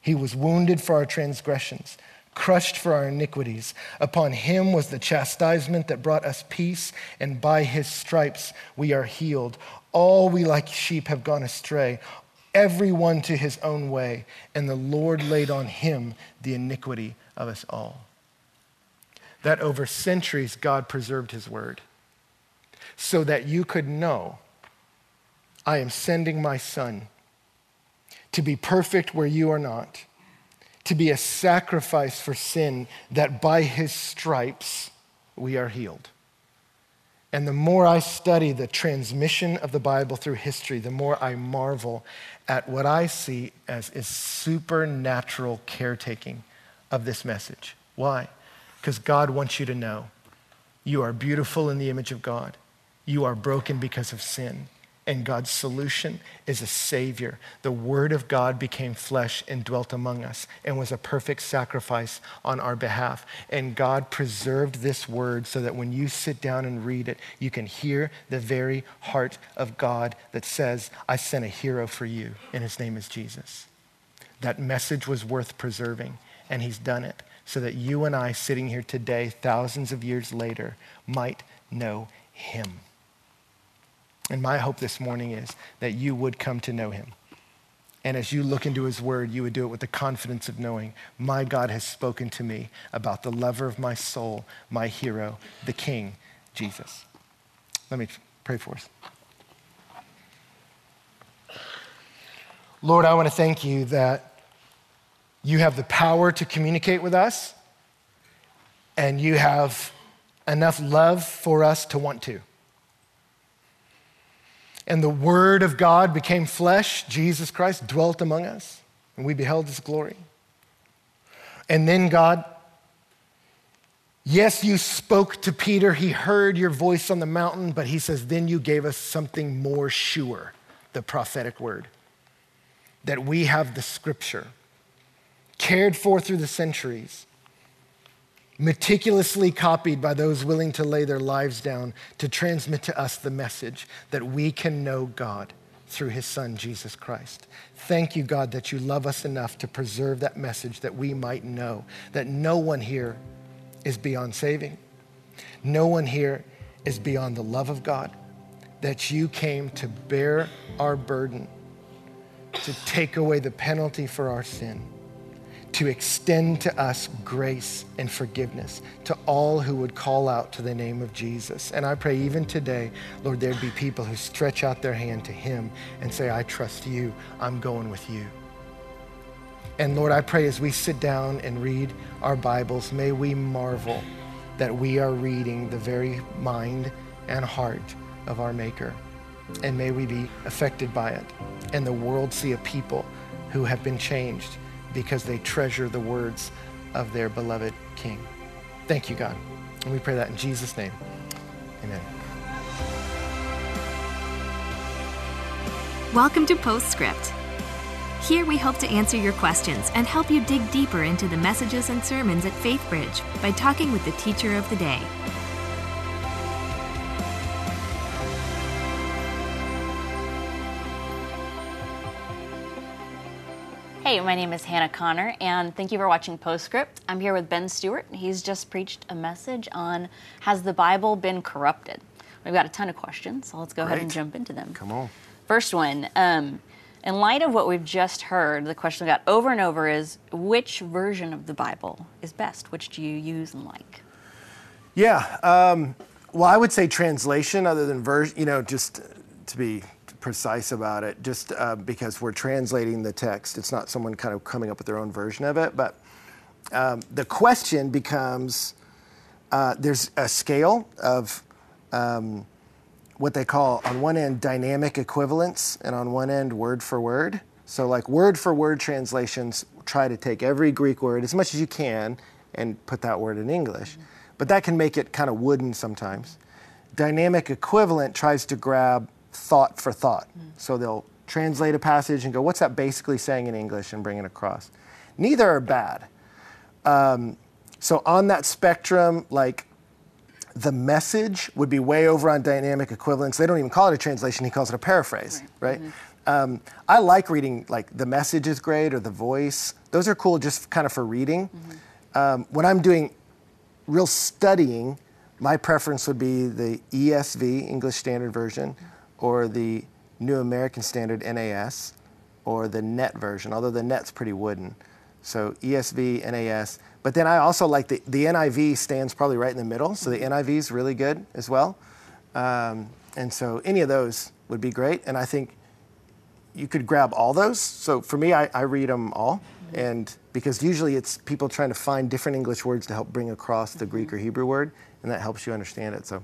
He was wounded for our transgressions, crushed for our iniquities. Upon him was the chastisement that brought us peace, and by his stripes we are healed. All we like sheep have gone astray everyone to his own way, and the Lord laid on him the iniquity of us all. That over centuries, God preserved his word so that you could know I am sending my son to be perfect where you are not, to be a sacrifice for sin, that by his stripes we are healed. And the more I study the transmission of the Bible through history, the more I marvel at what I see as is supernatural caretaking of this message. Why? Because God wants you to know you are beautiful in the image of God. You are broken because of sin. And God's solution is a Savior. The Word of God became flesh and dwelt among us and was a perfect sacrifice on our behalf. And God preserved this Word so that when you sit down and read it, you can hear the very heart of God that says, I sent a hero for you, and his name is Jesus. That message was worth preserving, and He's done it so that you and I, sitting here today, thousands of years later, might know Him. And my hope this morning is that you would come to know him. And as you look into his word, you would do it with the confidence of knowing, my God has spoken to me about the lover of my soul, my hero, the King, Jesus. Let me pray for us. Lord, I want to thank you that you have the power to communicate with us, and you have enough love for us to want to. And the Word of God became flesh. Jesus Christ dwelt among us, and we beheld his glory. And then, God, yes, you spoke to Peter. He heard your voice on the mountain, but he says, then you gave us something more sure the prophetic word. That we have the scripture, cared for through the centuries meticulously copied by those willing to lay their lives down to transmit to us the message that we can know God through his son, Jesus Christ. Thank you, God, that you love us enough to preserve that message that we might know that no one here is beyond saving. No one here is beyond the love of God, that you came to bear our burden, to take away the penalty for our sin to extend to us grace and forgiveness to all who would call out to the name of Jesus. And I pray even today, Lord, there'd be people who stretch out their hand to Him and say, I trust you, I'm going with you. And Lord, I pray as we sit down and read our Bibles, may we marvel that we are reading the very mind and heart of our Maker. And may we be affected by it. And the world see a people who have been changed because they treasure the words of their beloved King. Thank you, God. And we pray that in Jesus' name. Amen. Welcome to Postscript. Here we hope to answer your questions and help you dig deeper into the messages and sermons at FaithBridge by talking with the teacher of the day. Hey, my name is Hannah Connor, and thank you for watching Postscript. I'm here with Ben Stewart. He's just preached a message on Has the Bible Been Corrupted? We've got a ton of questions, so let's go ahead and jump into them. Come on. First one um, In light of what we've just heard, the question we got over and over is which version of the Bible is best? Which do you use and like? Yeah. Um, well, I would say translation, other than version. You know, just to be precise about it, just uh, because we're translating the text, it's not someone kind of coming up with their own version of it. But um, the question becomes: uh, there's a scale of um, what they call, on one end, dynamic equivalence, and on one end, word for word. So, like word for word translations try to take every Greek word as much as you can and put that word in English. But that can make it kind of wooden sometimes. Dynamic equivalent tries to grab thought for thought. So they'll translate a passage and go, what's that basically saying in English and bring it across. Neither are bad. Um, so on that spectrum, like the message would be way over on dynamic equivalence. They don't even call it a translation, he calls it a paraphrase, right? Um, I like reading, like the message is great or the voice. Those are cool just kind of for reading. Um, when I'm doing real studying, my preference would be the ESV, English Standard Version, or the New American Standard, NAS, or the NET version, although the NET's pretty wooden. So ESV, NAS. But then I also like the, the NIV stands probably right in the middle, so the mm-hmm. NIV is really good as well. Um, and so any of those would be great. And I think you could grab all those. So for me, I, I read them all. Mm-hmm. And because usually it's people trying to find different English words to help bring across the mm-hmm. Greek or Hebrew word, and that helps you understand it. So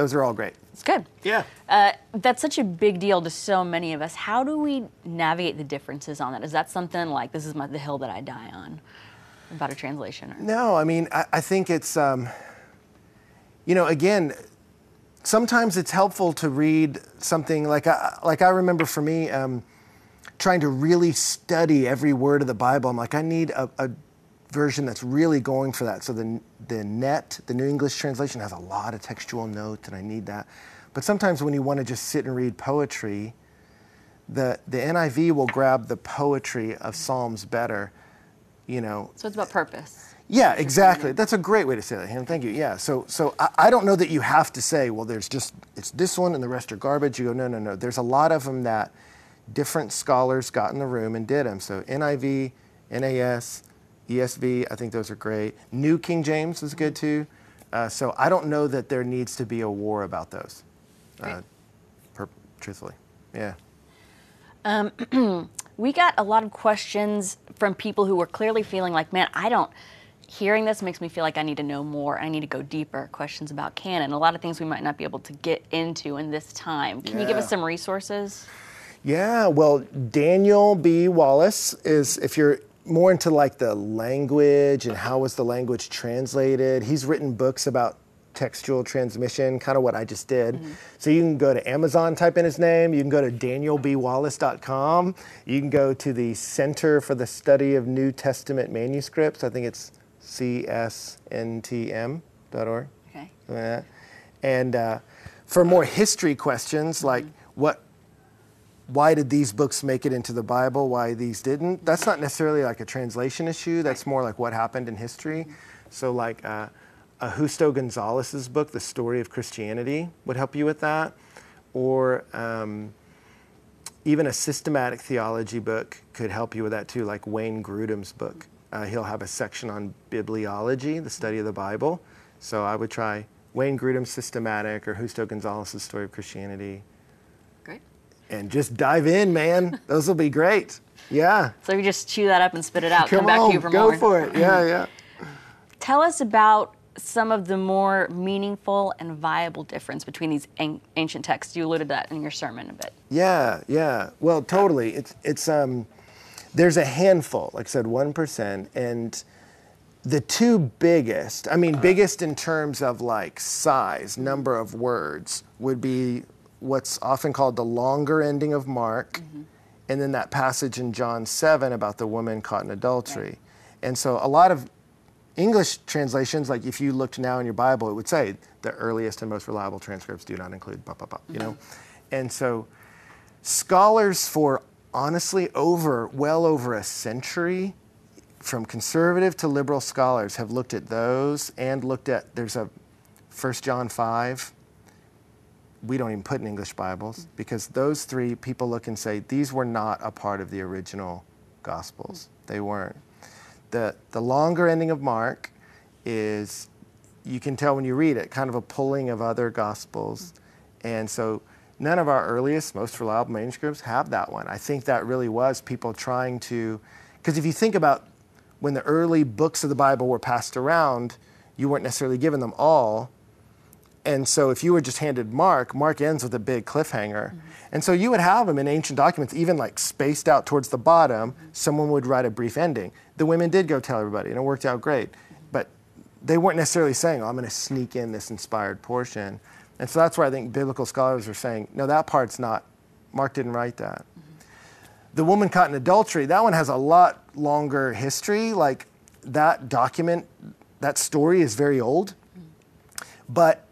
those are all great. It's good. Yeah. Uh, that's such a big deal to so many of us. How do we navigate the differences on that? Is that something like this is my, the hill that I die on about a translation? Or? No, I mean, I, I think it's, um, you know, again, sometimes it's helpful to read something like, I, like I remember for me, um, trying to really study every word of the Bible. I'm like, I need a, a version that's really going for that. So the, the NET, the New English Translation, has a lot of textual notes, and I need that. But sometimes when you want to just sit and read poetry, the, the NIV will grab the poetry of Psalms better, you know, So it's about purpose. yeah, exactly. That's a great way to say that, Hannah. Thank you. Yeah. So, so I, I don't know that you have to say, well, there's just it's this one and the rest are garbage. You go, no, no, no. There's a lot of them that different scholars got in the room and did them. So NIV, NAS, ESV, I think those are great. New King James is good too. Uh, so I don't know that there needs to be a war about those. Uh, per, truthfully, yeah. We got a lot of questions from people who were clearly feeling like, man, I don't. Hearing this makes me feel like I need to know more. I need to go deeper. Questions about canon, a lot of things we might not be able to get into in this time. Can you give us some resources? Yeah, well, Daniel B. Wallace is, if you're more into like the language and how was the language translated, he's written books about textual transmission, kind of what I just did. So you can go to Amazon, type in his name. You can go to danielbwallace.com. You can go to the Center for the Study of New Testament Manuscripts. I think it's csntm.org Okay. something like that. And uh, for more history questions like what, why did these books make it into the Bible? Why these didn't? That's not necessarily like a translation issue. That's more like what happened in history. So like uh, uh, Justo Gonzalez's book, The Story of Christianity, would help you with that, or um, even a systematic theology book could help you with that too, like Wayne Grudem's book. Uh, he'll have a section on bibliology, the study of the Bible. So I would try Wayne Grudem's Systematic or Justo Gonzalez's Story of Christianity. And just dive in, man. Those will be great. Yeah. So you just chew that up and spit it out. Come, Come back on, to you for go more. Go for it. Yeah, yeah. Tell us about some of the more meaningful and viable difference between these an- ancient texts. You alluded to that in your sermon a bit. Yeah, yeah. Well, totally. It's it's um, there's a handful, like I said, one percent, and the two biggest. I mean, biggest in terms of like size, number of words, would be what's often called the longer ending of Mark, mm-hmm. and then that passage in John seven about the woman caught in adultery, and so a lot of English translations, like if you looked now in your Bible, it would say the earliest and most reliable transcripts do not include blah, blah, blah, you know? Mm-hmm. And so scholars for honestly over, well over a century, from conservative to liberal scholars have looked at those and looked at, there's a 1 John 5, we don't even put in English Bibles because those three people look and say these were not a part of the original Gospels. They weren't. The, the longer ending of Mark is, you can tell when you read it, kind of a pulling of other Gospels. And so none of our earliest, most reliable manuscripts have that one. I think that really was people trying to, because if you think about when the early books of the Bible were passed around, you weren't necessarily given them all. And so if you were just handed Mark, Mark ends with a big cliffhanger. Mm-hmm. And so you would have them in ancient documents, even like spaced out towards the bottom, someone would write a brief ending. The women did go tell everybody, and it worked out great. But they weren't necessarily saying, oh, I'm going to sneak in this inspired portion. And so that's where I think biblical scholars are saying, no, that part's not, Mark didn't write that. Mm-hmm. The woman caught in adultery, that one has a lot longer history. Like that document, that story is very old. Mm-hmm. But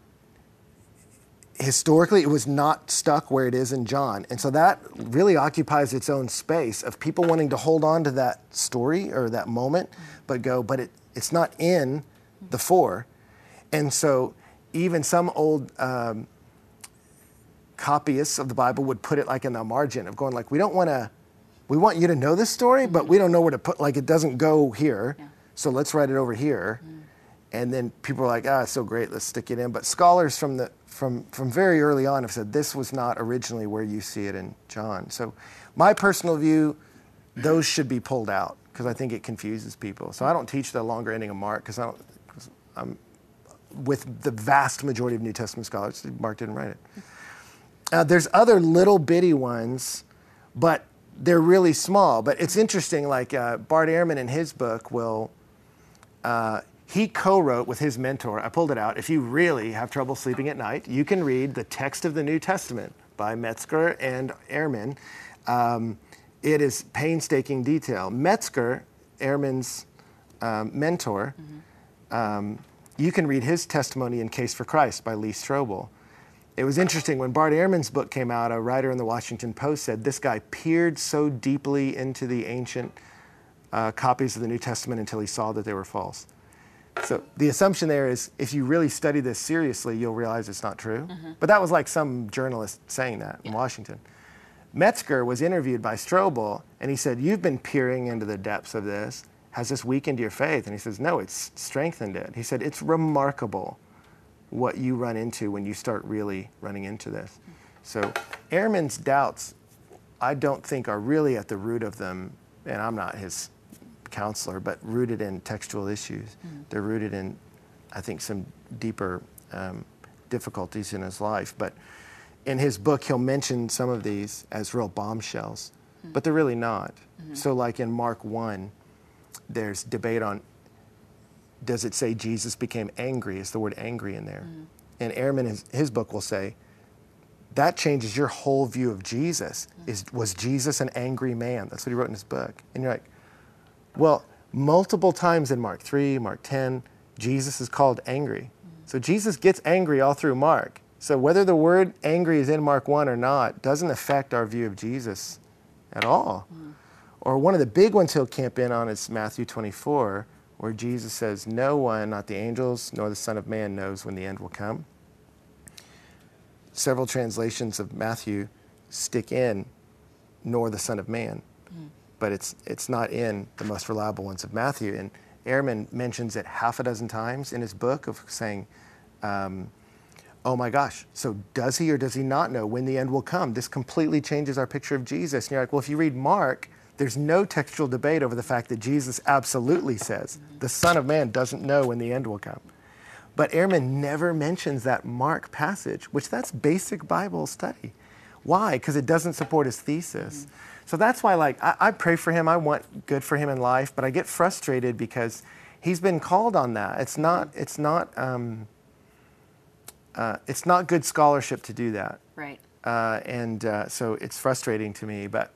historically, it was not stuck where it is in John. And so that really occupies its own space of people wanting to hold on to that story or that moment, but go, but it, it's not in the four. And so even some old um, copyists of the Bible would put it like in the margin of going like, we don't want to, we want you to know this story, but we don't know where to put, like it doesn't go here. So let's write it over here. And then people are like, ah, it's so great, let's stick it in. But scholars from the from from very early on have said this was not originally where you see it in John. So my personal view, those should be pulled out because I think it confuses people. So I don't teach the longer ending of Mark because I don't, I'm with the vast majority of New Testament scholars, Mark didn't write it. Uh, there's other little bitty ones, but they're really small. But it's interesting. Like uh, Bart Ehrman in his book will. Uh, he co-wrote with his mentor. I pulled it out. If you really have trouble sleeping at night, you can read the text of the New Testament by Metzger and Ehrman. Um, it is painstaking detail. Metzger, Ehrman's um, mentor, um, you can read his testimony in Case for Christ by Lee Strobel. It was interesting when Bart Ehrman's book came out. A writer in the Washington Post said this guy peered so deeply into the ancient uh, copies of the New Testament until he saw that they were false. So the assumption there is if you really study this seriously, you'll realize it's not true. Mm-hmm. But that was like some journalist saying that in Washington. Metzger was interviewed by Strobel, and he said, You've been peering into the depths of this. Has this weakened your faith? And he says, No, it's strengthened it. He said, It's remarkable what you run into when you start really running into this. So Ehrman's doubts, I don't think are really at the root of them, and I'm not his counselor, but rooted in textual issues. Hmm. They're rooted in, I think, some deeper um, difficulties in his life. But in his book, he'll mention some of these as real bombshells, hmm. but they're really not. Hmm. So, like in Mark 1, there's debate on does it say Jesus became angry? Is the word angry in there? And Ehrman, his, his book will say, that changes your whole view of Jesus. Is, was Jesus an angry man? That's what he wrote in his book. And you're like, well, multiple times in Mark 3, Mark 10, Jesus is called angry. So Jesus gets angry all through Mark. So whether the word angry is in Mark 1 or not doesn't affect our view of Jesus at all. Or one of the big ones he'll camp in on is Matthew 24, where Jesus says, No one, not the angels, nor the Son of Man, knows when the end will come. Several translations of Matthew stick in, nor the Son of Man. But it's it's not in the most reliable ones of Matthew. And Ehrman mentions it half a dozen times in his book of saying, um, "Oh my gosh, so does he or does he not know when the end will come?" This completely changes our picture of Jesus. And you're like, well, if you read Mark, there's no textual debate over the fact that Jesus absolutely says the Son of Man doesn't know when the end will come. But Ehrman never mentions that Mark passage, which that's basic Bible study. Why? Because it doesn't support his thesis. Mm-hmm. So that's why, like, I, I, pray for him. I want good for him in life, but I get frustrated because he's been called on that. It's not. It's not. Um, uh, it's not good scholarship to do that. Right. Uh, and uh, so it's frustrating to me. But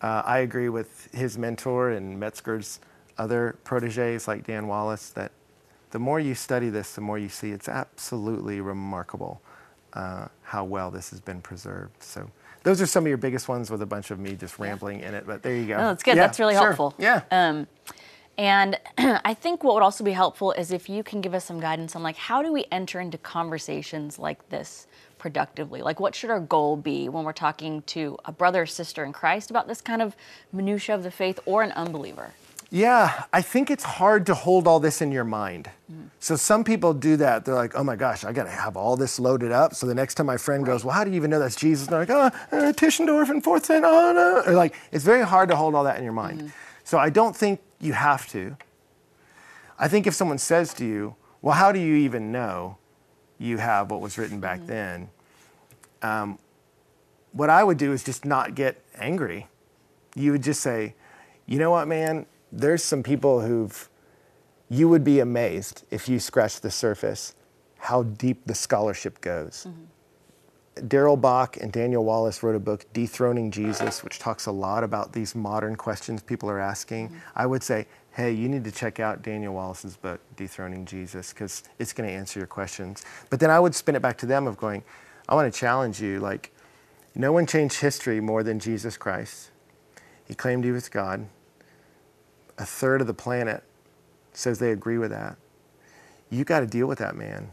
uh, I agree with his mentor and Metzger's other proteges like Dan Wallace that the more you study this, the more you see it's absolutely remarkable uh, how well this has been preserved. So those are some of your biggest ones with a bunch of me just rambling in it. But there you go. No, that's good. Yeah, that's really sure. helpful. Yeah. Um, and I think what would also be helpful is if you can give us some guidance on like how do we enter into conversations like this productively? Like what should our goal be when we're talking to a brother or sister in Christ about this kind of minutia of the faith or an unbeliever? Yeah, I think it's hard to hold all this in your mind. Mm. So some people do that. They're like, oh my gosh, I got to have all this loaded up. So the next time my friend right. goes, well, how do you even know that's Jesus? And they're like, oh, uh, Tischendorf and fourth Saint Anna. Or like, it's very hard to hold all that in your mind. Mm. So I don't think you have to. I think if someone says to you, well, how do you even know you have what was written back mm. then? Um, what I would do is just not get angry. You would just say, you know what, man? There's some people who've, you would be amazed if you scratch the surface how deep the scholarship goes. Mm-hmm. Darrell Bock and Daniel Wallace wrote a book, Dethroning Jesus, which talks a lot about these modern questions people are asking. Mm-hmm. I would say, hey, you need to check out Daniel Wallace's book, Dethroning Jesus, because it's going to answer your questions. But then I would spin it back to them of going, I want to challenge you, like, no one changed history more than Jesus Christ. He claimed he was God a third of the planet says they agree with that. You got to deal with that man.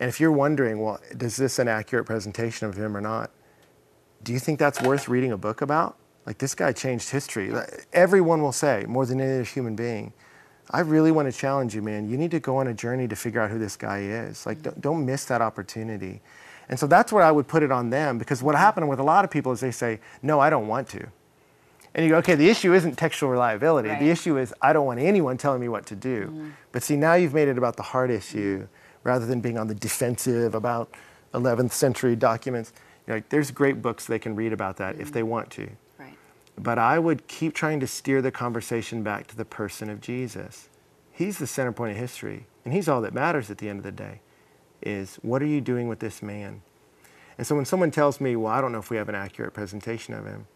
And if you're wondering, well, does this an accurate presentation of him or not? Do you think that's worth reading a book about? Like this guy changed history. Everyone will say more than any other human being. I really want to challenge you, man. You need to go on a journey to figure out who this guy is. Like, don't, don't miss that opportunity. And so that's where I would put it on them because what happened with a lot of people is they say, no, I don't want to. And you go, okay, the issue isn't textual reliability. Right. The issue is I don't want anyone telling me what to do. Mm-hmm. But see, now you've made it about the hard issue rather than being on the defensive about 11th century documents. You know, there's great books they can read about that mm-hmm. if they want to. Right. But I would keep trying to steer the conversation back to the person of Jesus. He's the center point of history, and he's all that matters at the end of the day. Is what are you doing with this man? And so when someone tells me, well, I don't know if we have an accurate presentation of him,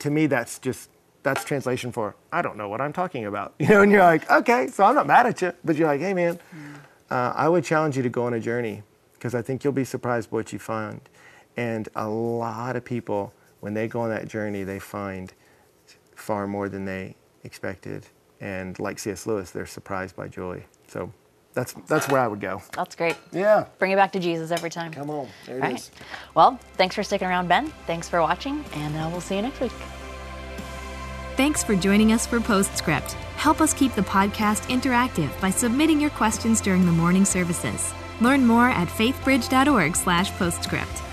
to me, that's just that's translation for I don't know what I'm talking about. You know, and you're like, okay, so I'm not mad at you, but you're like, hey man, uh, I would challenge you to go on a journey because I think you'll be surprised what you find. And a lot of people, when they go on that journey, they find far more than they expected. And like C.S. Lewis, they're surprised by joy. So that's that's where I would go. That's great. Yeah. Bring it back to Jesus every time. Come on. There it All is. Right. Well, thanks for sticking around, Ben. Thanks for watching, and uh, we'll see you next week. Thanks for joining us for Postscript. Help us keep the podcast interactive by submitting your questions during the morning services. Learn more at faithbridge.org/postscript.